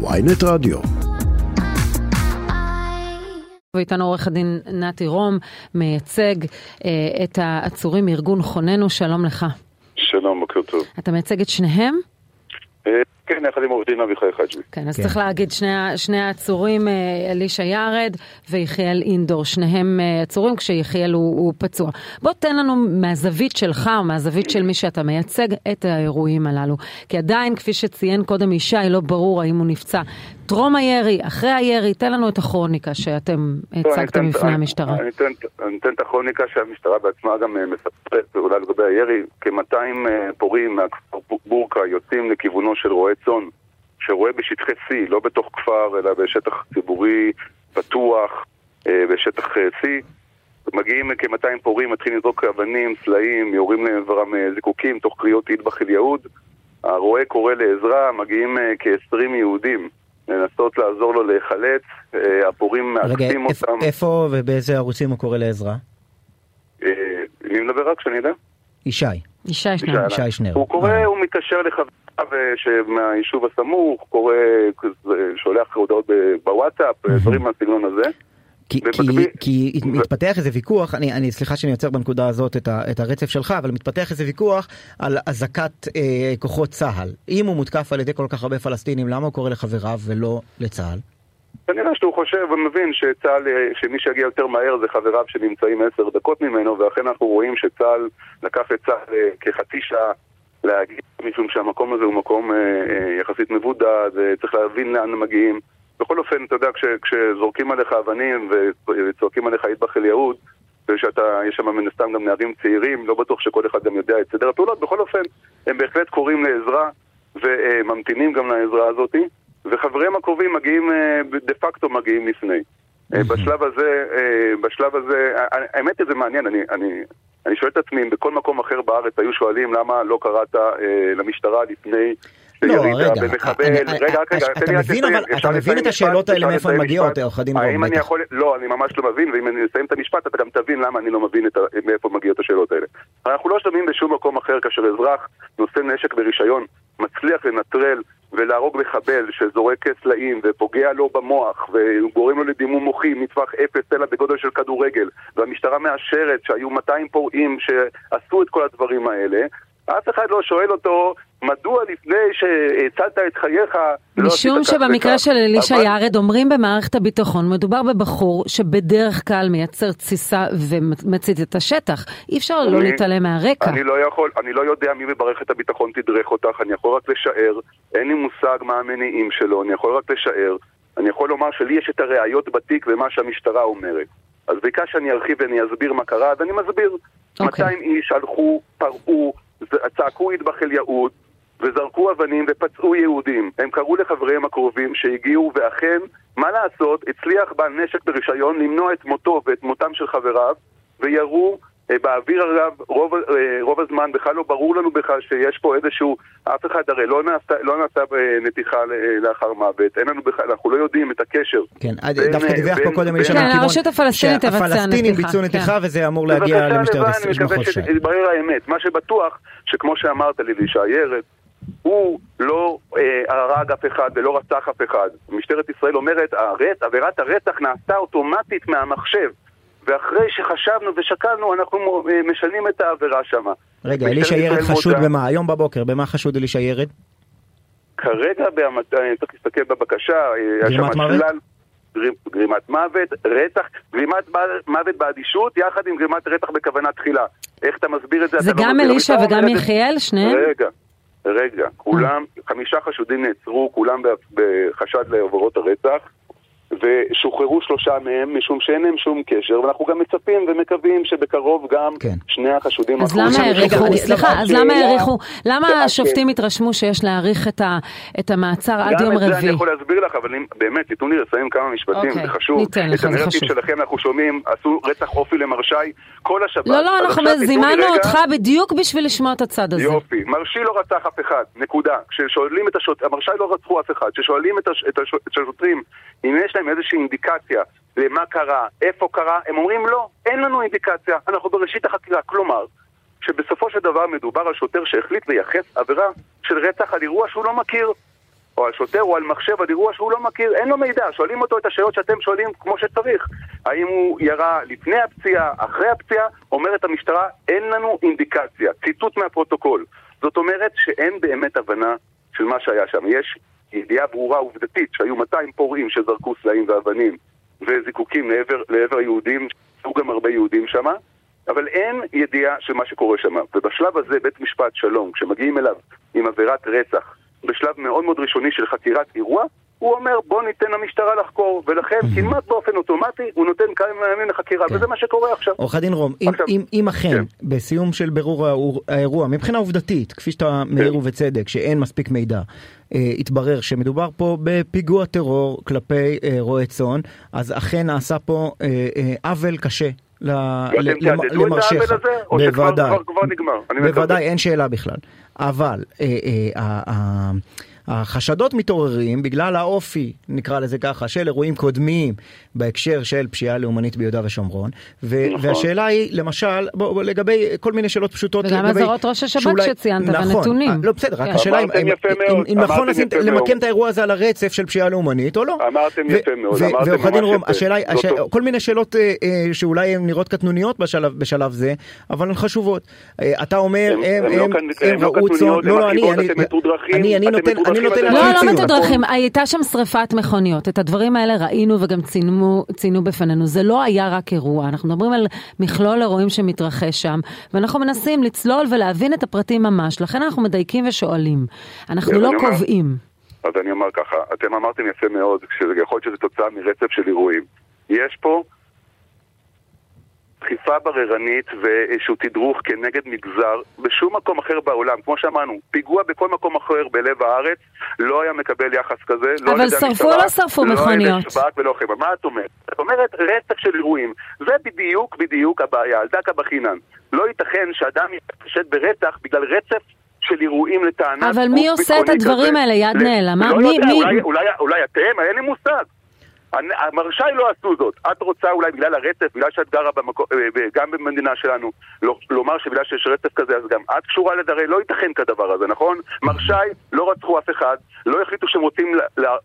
ויינט רדיו. ואיתנו עורך הדין נתי רום, מייצג אה, את העצורים מארגון חוננו, שלום לך. שלום, בוקר טוב. אתה מייצג את שניהם? כן, יחד עם עורך דין אביחי חג'בי. כן, אז כן. צריך להגיד, שני, שני העצורים, אה, אלישע יערד ויחיאל אינדור, שניהם אה, עצורים כשיחיאל הוא, הוא פצוע. בוא תן לנו מהזווית שלך או מהזווית של מי שאתה מייצג את האירועים הללו. כי עדיין, כפי שציין קודם ישי, לא ברור האם הוא נפצע טרום הירי, אחרי הירי, תן לנו את הכרוניקה שאתם הצגתם בפני המשטרה. אני אתן, אני אתן את הכרוניקה שהמשטרה בעצמה גם מספרת, אולי לגבי הירי, כ-200 פורעים מהכפר בורקה יוצאים לכיוונו של רועה צאן שרואה בשטחי C, לא בתוך כפר, אלא בשטח ציבורי פתוח, אה, בשטח אה, C. מגיעים כ-200 פורעים, מתחילים לזרוק אבנים, סלעים, יורים לעברם אה, זיקוקים תוך קריאות אידבח אל יהוד. הרועה קורא לעזרה, מגיעים כ-20 יהודים לנסות לעזור לו להיחלץ, הפורעים מעקפים אותם. רגע, איפה ובאיזה ערוצים הוא קורא לעזרה? מי מדבר רק, שאני יודע? ישי. ישי שנר. ישי שנר. הוא קורא, הוא מתקשר לחבר... מהיישוב הסמוך, קורא, שולח הודעות בוואטסאפ, דברים מהסגנון הזה. כי. כי, כי מתפתח איזה ויכוח, אני, אני סליחה שאני יוצר בנקודה הזאת את, ה, את הרצף שלך, אבל מתפתח איזה ויכוח על אזעקת אה, כוחות צה"ל. אם הוא מותקף על ידי כל כך הרבה פלסטינים, למה הוא קורא לחבריו ולא לצה"ל? כנראה שהוא חושב ומבין שצה"ל, שמי שיגיע יותר מהר זה חבריו שנמצאים עשר דקות ממנו, ואכן אנחנו רואים שצה"ל לקח את צה"ל אה, כחצי שעה להגיע, משום שהמקום הזה הוא מקום אה, אה, יחסית מבודד, צריך להבין לאן מגיעים. בכל אופן, אתה יודע, כש, כשזורקים עליך אבנים וצועקים עליך איטבח אל יהוד, ושאתה, יש שם מן הסתם גם נערים צעירים, לא בטוח שכל אחד גם יודע את סדר הפעולות, בכל אופן, הם בהחלט קוראים לעזרה וממתינים גם לעזרה הזאת, וחבריהם הקרובים מגיעים, אה, דה פקטו מגיעים לפני. אה, בשלב הזה, אה, בשלב הזה, האמת היא זה מעניין, אני, אני, אני שואל את עצמי אם בכל מקום אחר בארץ היו שואלים למה לא קראת למשטרה לפני לא, רגע, אתה מבין, אבל אתה מבין את השאלות האלה מאיפה הן מגיעות, עורך הדין אני יכול, לא, אני ממש לא מבין, ואם אני אסיים את המשפט אתה גם תבין למה אני לא מבין מאיפה מגיעות השאלות האלה. אנחנו לא שומעים בשום מקום אחר כאשר אזרח נושא נשק ברישיון, מצליח לנטרל ולהרוג מחבל שזורק סלעים ופוגע לו במוח וגורם לו לדימום מוחי מטווח אפס אלא בגודל של כדורגל והמשטרה מאשרת שהיו 200 פורעים שעשו את כל הדברים האלה אף אחד לא שואל אותו מדוע לפני שהצלת את חייך לא משום שבמקרה של אלישע אבל... ירד אומרים במערכת הביטחון מדובר בבחור שבדרך כלל מייצר תסיסה ומצית את השטח. אי אפשר לא אני, לא להתעלם מהרקע. אני לא יכול, אני לא יודע מי במערכת הביטחון תדרך אותך אני יכול רק לשער. אין לי מושג מה המניעים שלו אני יכול רק לשער. אני יכול לומר שלי יש את הראיות בתיק ומה שהמשטרה אומרת. אז ביקש שאני ארחיב ואני אסביר מה קרה אז אני מסביר. okay. אוקיי. 200 איש הלכו, פרעו צעקו איטבח אל יהוד וזרקו אבנים ופצעו יהודים. הם קראו לחבריהם הקרובים שהגיעו ואכן, מה לעשות, הצליח בעל נשק ברישיון למנוע את מותו ואת מותם של חבריו וירו באוויר אגב, רוב, אה, רוב הזמן בכלל לא ברור לנו בכלל שיש פה איזשהו, אף אחד הרי לא נעשה, לא נעשה אה, נתיחה לאחר מוות, אין לנו בכלל, אנחנו לא יודעים את הקשר. כן, דווקא דיווח פה קודם איש כן, הרשות הפלסטינית תבצע נתיחה. שהפלסטינים ביצעו נתיחה וזה אמור להגיע למשטרת ש"י. אני מקווה שיתברר האמת. מה שבטוח, שכמו שאמרת לי, לישי ירד, הוא לא אה, הרג אף אחד ולא רצח אף אחד. משטרת ישראל אומרת, עבירת הרצח נעשתה אוטומטית מהמחשב. ואחרי שחשבנו ושקלנו, אנחנו אה, משנים את העבירה שם. רגע, אלישע ירד חשוד מודה... במה? היום בבוקר, במה חשוד אלישע ירד? כרגע, בהמת... אני צריך להסתכל בבקשה, אה, גרימת מוות? גרימת מוות, רצח, גרימת מוות באדישות יחד עם גרימת רצח בכוונה תחילה. איך אתה מסביר את זה? זה גם לא אלישע וגם יחיאל, שניהם? רגע, רגע, כולם, חמישה חשודים נעצרו, כולם בחשד לעבירות הרצח. ושוחררו שלושה מהם משום שאין להם שום קשר, ואנחנו גם מצפים ומקווים שבקרוב גם כן. שני החשודים... אז למה האריכו, סליחה, אז למה האריכו, למה השופטים התרשמו שיש להאריך את, ה, את המעצר עד יום רביעי? גם את זה אני יכול להסביר לך, אבל אם, באמת, תיתנו לי לסיים כמה משפטים, אוקיי, זה חשוב. ניתן לך, זה חשוב. שלכם אנחנו שומעים, עשו רצח אופי למרשי כל השבת. לא, לא, אנחנו זימנו אותך בדיוק בשביל לשמוע את הצד הזה. יופי, מרשי לא רצח אף אחד, נקודה. כששואלים את השוטרים, מרשי לא רצחו אף אחד, כששואלים את השוטרים אם יש להם איזושהי אינדיקציה למה קרה, איפה קרה, הם אומרים לא, אין לנו אינדיקציה, אנחנו בראשית החקירה. כלומר, שבסופו של דבר מדובר על שוטר שהחליט לייחס עבירה של רצח על אירוע שהוא לא מכיר. או על שוטר או על מחשב על אירוע שהוא לא מכיר, אין לו מידע, שואלים אותו את השאלות שאתם שואלים כמו שצריך. האם הוא ירה לפני הפציעה, אחרי הפציעה? אומרת המשטרה, אין לנו אינדיקציה. ציטוט מהפרוטוקול. זאת אומרת שאין באמת הבנה של מה שהיה שם. יש ידיעה ברורה עובדתית שהיו 200 פורעים שזרקו סלעים ואבנים וזיקוקים לעבר, לעבר יהודים, היו גם הרבה יהודים שם, אבל אין ידיעה של מה שקורה שם. ובשלב הזה בית משפט שלום, כשמגיעים אליו עם עבירת רצח, בשלב מאוד מאוד ראשוני של חקירת אירוע, הוא אומר בוא ניתן למשטרה לחקור, ולכן כמעט באופן אוטומטי הוא נותן כמה ימים לחקירה, כן. וזה מה שקורה עכשיו. עורך הדין רום, אם, אם, אם אכן כן. בסיום של בירור האירוע, מבחינה עובדתית, כפי שאתה מעיר כן. ובצדק, שאין מספיק מידע, אה, התברר שמדובר פה בפיגוע טרור כלפי אה, רועי צאן, אז אכן נעשה פה אה, עוול קשה למרשך. בוודאי, בוודאי, אין שאלה בכלל. אבל החשדות מתעוררים בגלל האופי, נקרא לזה ככה, של אירועים קודמים בהקשר של פשיעה לאומנית ביהודה ושומרון. ו- נכון. והשאלה היא, למשל, בוא, בוא, לגבי כל מיני שאלות פשוטות. וגם לגבי... אזהרות ראש השב"כ שאולי... שציינת נכון, בנתונים. לא, בסדר, כן. רק השאלה אם, אם, אם, אם נכון לשים, למקם את האירוע הזה על הרצף של פשיעה לאומנית או לא. אמרתם יפה מאוד, אמרתם ממש יפה. רום, השאלה היא, הש... כל מיני שאלות אה, אה, שאולי הן נראות קטנוניות בשלב, בשלב זה, אבל הן חשובות. אה, אתה אומר, הם, הם לא ראו צאן, לא, לא, אני, אני, אני נותן, לא, לא מתודרכים, הייתה שם שריפת מכוניות, את הדברים האלה ראינו וגם ציינו, ציינו בפנינו, זה לא היה רק אירוע, אנחנו מדברים על מכלול אירועים שמתרחש שם, ואנחנו מנסים לצלול ולהבין את הפרטים ממש, לכן אנחנו מדייקים ושואלים, אנחנו לא קובעים. אז אני אומר ככה, אתם אמרתם יפה מאוד, יכול להיות שזה תוצאה מרצף של אירועים. יש פה דחיפה בררנית ואיזשהו תדרוך כנגד מגזר בשום מקום אחר בעולם. כמו שאמרנו, פיגוע בכל מקום אחר בלב הארץ לא היה מקבל יחס כזה. לא אבל שרפו או לא שרפו לא מכוניות? לא על ידי שב"כ ולא חבר'ה. מה את אומרת? את אומרת רצף של אירועים. זה בדיוק בדיוק הבעיה, על דקה בחינן. לא ייתכן שאדם יתחשד ברצח בגלל רצף של אירועים לטענת... אבל מי עושה את הדברים האלה? יד נעלמה? לא יודע, אולי אתם? אין לי מושג. המרשי לא עשו זאת. את רוצה אולי בגלל הרצף, בגלל שאת גרה במקום, אה, גם במדינה שלנו, לא, לומר שבגלל שיש רצף כזה אז גם את קשורה לזה, הרי לא ייתכן כדבר הזה, נכון? מרשי לא רצחו אף אחד, לא החליטו שהם רוצים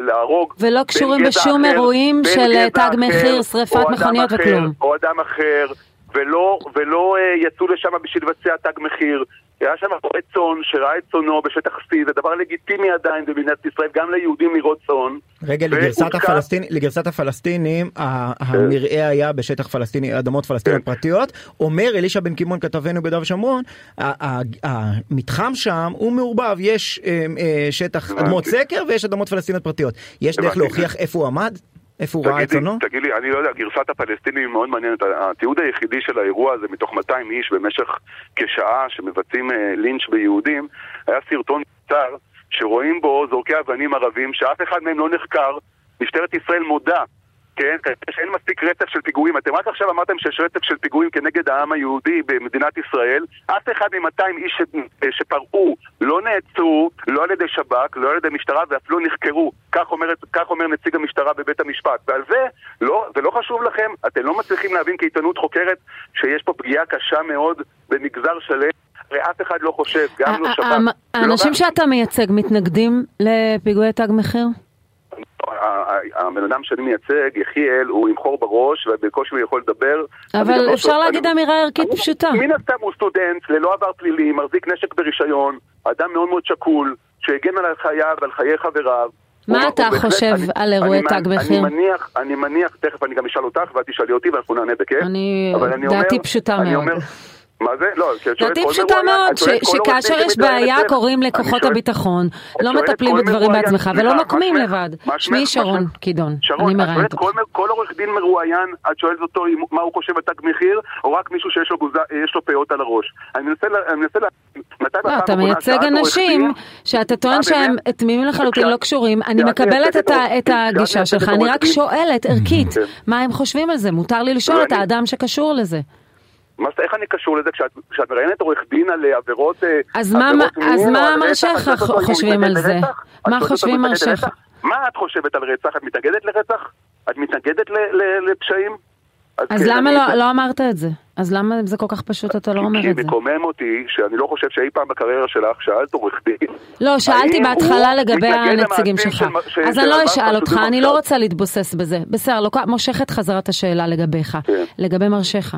להרוג. ולא קשורים בשום אחר, אירועים של תג מחיר, שרפת מכוניות וכלום. או אדם אחר, ולא, ולא uh, יצאו לשם בשביל לבצע תג מחיר. היה שם רועה צאן שראה את צאנו בשטח C, זה דבר לגיטימי עדיין במדינת ישראל, גם ליהודים לראות צאן. רגע, לגרסת, הפלסטיני, לגרסת הפלסטינים, המרעה היה בשטח פלסטיני, אדמות פלסטיניות כן. פרטיות. אומר אלישע בן קימון, כתבנו ביהודה ושומרון, המתחם שם הוא מעורבב, יש אה, אה, שטח אדמות סקר ויש אדמות פלסטיניות פרטיות. יש דרך להוכיח איפה הוא עמד? איפה הוא ראה את צונו? תגיד לי, אני לא יודע, גרסת הפלסטינים היא מאוד מעניינת. התיעוד היחידי של האירוע הזה מתוך 200 איש במשך כשעה שמבצעים אה, לינץ' ביהודים, היה סרטון קצר שרואים בו זורקי אבנים ערבים שאף אחד מהם לא נחקר. משטרת ישראל מודה כן, שאין מספיק רצף של פיגועים. אתם רק עכשיו אמרתם שיש רצף של פיגועים כנגד העם היהודי במדינת ישראל. אף אחד מ-200 איש שפרעו לא נעצרו, לא על ידי שב"כ, לא על ידי משטרה, ואפילו נחקרו. כך, אומרת, כך אומר נציג המשטרה בבית המשפט. ועל זה, לא, ולא חשוב לכם, אתם לא מצליחים להבין כעיתונות חוקרת שיש פה פגיעה קשה מאוד במגזר שלם. הרי אף אחד לא חושב, גם לא שב"כ. האנשים שאתה מייצג מתנגדים לפיגועי תג מחיר? הבן אדם שאני מייצג, יחיאל, הוא עם חור בראש ובקושי הוא יכול לדבר. אבל לא אפשר להגיד אמירה ערכית פשוטה. מן הסתם הוא סטודנט, ללא עבר פלילי, מחזיק נשק ברישיון, אדם מאוד מאוד שקול, שהגן על חייו ועל חיי חבריו. מה אתה חושב על אירועי תג מחיר? אני מניח, תכף אני גם אשאל אותך ואת תשאלי אותי ואנחנו נענה בכיף. אני, דעתי פשוטה מאוד. מה זה? לא, דעתי פשוטה מאוד, שכאשר יש בעיה קוראים לכוחות הביטחון, לא מטפלים בדברים בעצמך ולא נוקמים לבד. שמי שרון קידון, אני מראיינת אותך. כל עורך דין מרואיין, את שואלת אותו מה הוא חושב על תג מחיר, או רק מישהו שיש לו פאות על הראש. אני מנסה לה... לא, אתה מייצג אנשים שאתה טוען שהם תמימים לחלוטין, לא קשורים. אני מקבלת את הגישה שלך, אני רק שואלת ערכית, כן. מה הם חושבים על זה. מותר לי לשאול את האדם שקשור לזה. איך אני קשור לזה כשאת מראיינת עורך דין על אה, עבירות אה, אז מה מרשיך חושבים על זה? מה חושבים מרשיך? מה את חושבת על רצח? את מתנגדת לרצח? את מתנגדת לפשעים? אז כן, למה לא, לא אמרת את זה? אז למה זה כל כך פשוט אתה לא אומר כי את זה? מקומם אותי שאני לא חושב שאי פעם בקריירה שלך שאלת עורך דין. לא, שאלתי בהתחלה לגבי הנציגים שלך. של- של- אז אני לא אשאל אותך, אני לא? רוצה להתבוסס בזה. בסדר, לוקח- מושכת חזרה את השאלה לגביך. כן. לגבי מרשך.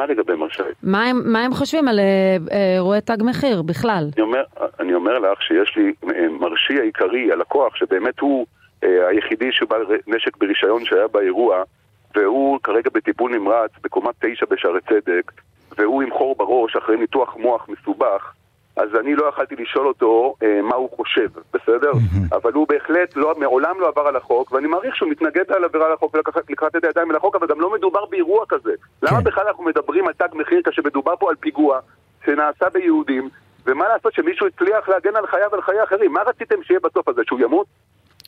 מה לגבי מה ש... מה הם, מה הם חושבים על אה, אה, אירועי תג מחיר בכלל? אני אומר, אני אומר לך שיש לי אה, מרשי העיקרי, הלקוח, שבאמת הוא אה, היחידי שהוא בעל נשק ברישיון שהיה באירוע, והוא כרגע בטיפול נמרץ בקומת תשע בשערי צדק, והוא עם חור בראש אחרי ניתוח מוח מסובך, אז אני לא יכלתי לשאול אותו אה, מה הוא חושב, בסדר? אבל הוא בהחלט לא, מעולם לא עבר על החוק, ואני מעריך שהוא מתנגד על עבירה על החוק ולקחת לקחת את הידיים אל החוק, אבל גם לא מדובר באירוע כזה. למה בכלל אנחנו מדברים על תג מחיר כשמדובר פה על פיגוע שנעשה ביהודים, ומה לעשות שמישהו הצליח להגן על חייו ועל חיי אחרים? מה רציתם שיהיה בסוף הזה, שהוא ימות?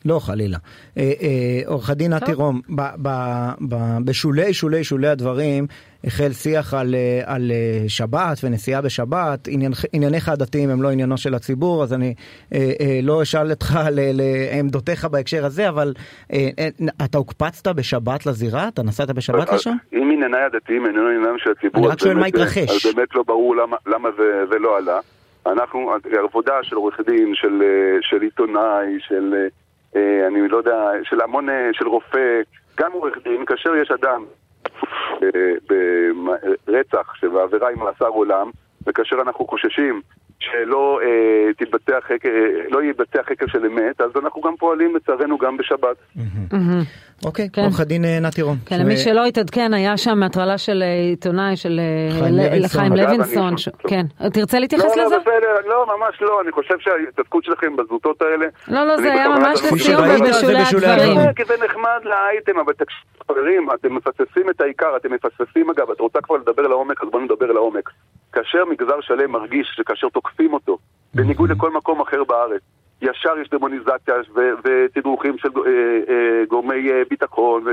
לא חלילה. אה, אה, עורך הדין נתי רום, ב- ב- ב- בשולי שולי שולי הדברים החל שיח על, אה, על שבת ונסיעה בשבת. עניין, ענייניך הדתיים הם לא עניינו של הציבור, אז אני אה, אה, לא אשאל אותך ל- לעמדותיך בהקשר הזה, אבל אה, אה, אתה הוקפצת בשבת לזירה? אתה נסעת בשבת לשם? אם ענייני הדתיים איננו עניינם של הציבור, אני אז רק שואל באמת- מה התרחש. אז באמת לא ברור למה, למה זה, זה לא עלה. אנחנו, עבודה של עורך דין, של, של עיתונאי, של, אני לא יודע, של המון, אה, של רופא, גם עורך דין, כאשר יש אדם אה, ברצח, שבעבירה היא מאסר עולם, וכאשר אנחנו חוששים שלא אה, תתבצע חקר, אה, לא יתבצע חקר של אמת, אז אנחנו גם פועלים לצערנו גם בשבת. אוקיי, כן. עורך הדין אה, נתי רום. כן, למי שלא התעדכן, היה שם הטרלה של אה, עיתונאי, של חיים לוינסון. כן, תרצה להתייחס לא, לזה? לא, בסדר, לא, ממש לא, אני חושב שההתעסקות שלכם בזוטות האלה... לא, לא, זה היה ממש לסיום ובשולי בשולי הדברים. כי זה נחמד לאייטם, אבל תקשיבו, חברים, אתם מפספסים את העיקר, אתם מפספסים אגב, את רוצה כבר לדבר לעומק, אז בואו נדבר לעומק. כאשר מגזר שלם מרגיש שכאשר תוקפים אותו, בניגוד לכל מקום אחר בארץ, ישר יש דמוניזציה ותדרוכים של אה, אה, גורמי אה, ביטחון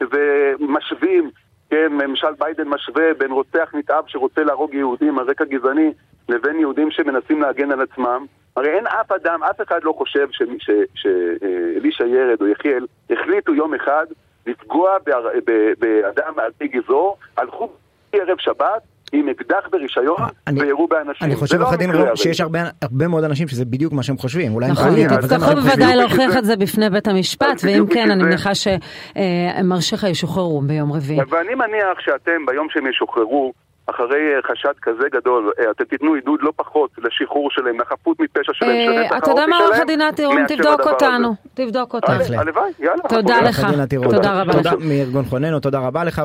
ומשווים, כן, ממשל ביידן משווה בין רוצח נתעב שרוצה להרוג יהודים על רקע גזעני לבין יהודים שמנסים להגן על עצמם. הרי אין אף אדם, אף אחד לא חושב שאלישע ירד או יחיאל החליטו יום אחד לפגוע באדם על פי גזעו, הלכו ערב שבת עם אקדח ברישיון אני- וירו באנשים. אני חושב, לא עורך הדין רום. שיש הרבה, הרבה מאוד אנשים שזה בדיוק מה שהם חושבים. אולי הם נכון, טועים, אבל זה מה תצטרכו שהם חושבים. בוודאי להוכיח את זה בפני בית המשפט, ואם כן, אני. מניחה שמרשיך ישוחררו ביום רביעי. ואני מניח שאתם, ביום שהם ישוחררו, אחרי אה, חשד כזה גדול, אה, אתם תיתנו עידוד לא פחות לשחרור שלהם, לחפות מפשע שלהם, אה, שנצח אתה יודע מה, עורך שלהם, הדין מאשר תבדוק אותנו. תבדוק אותנו. הלוואי, יאללה. תודה לך. תודה רבה לך. מארגון חוננו, תודה רבה לך.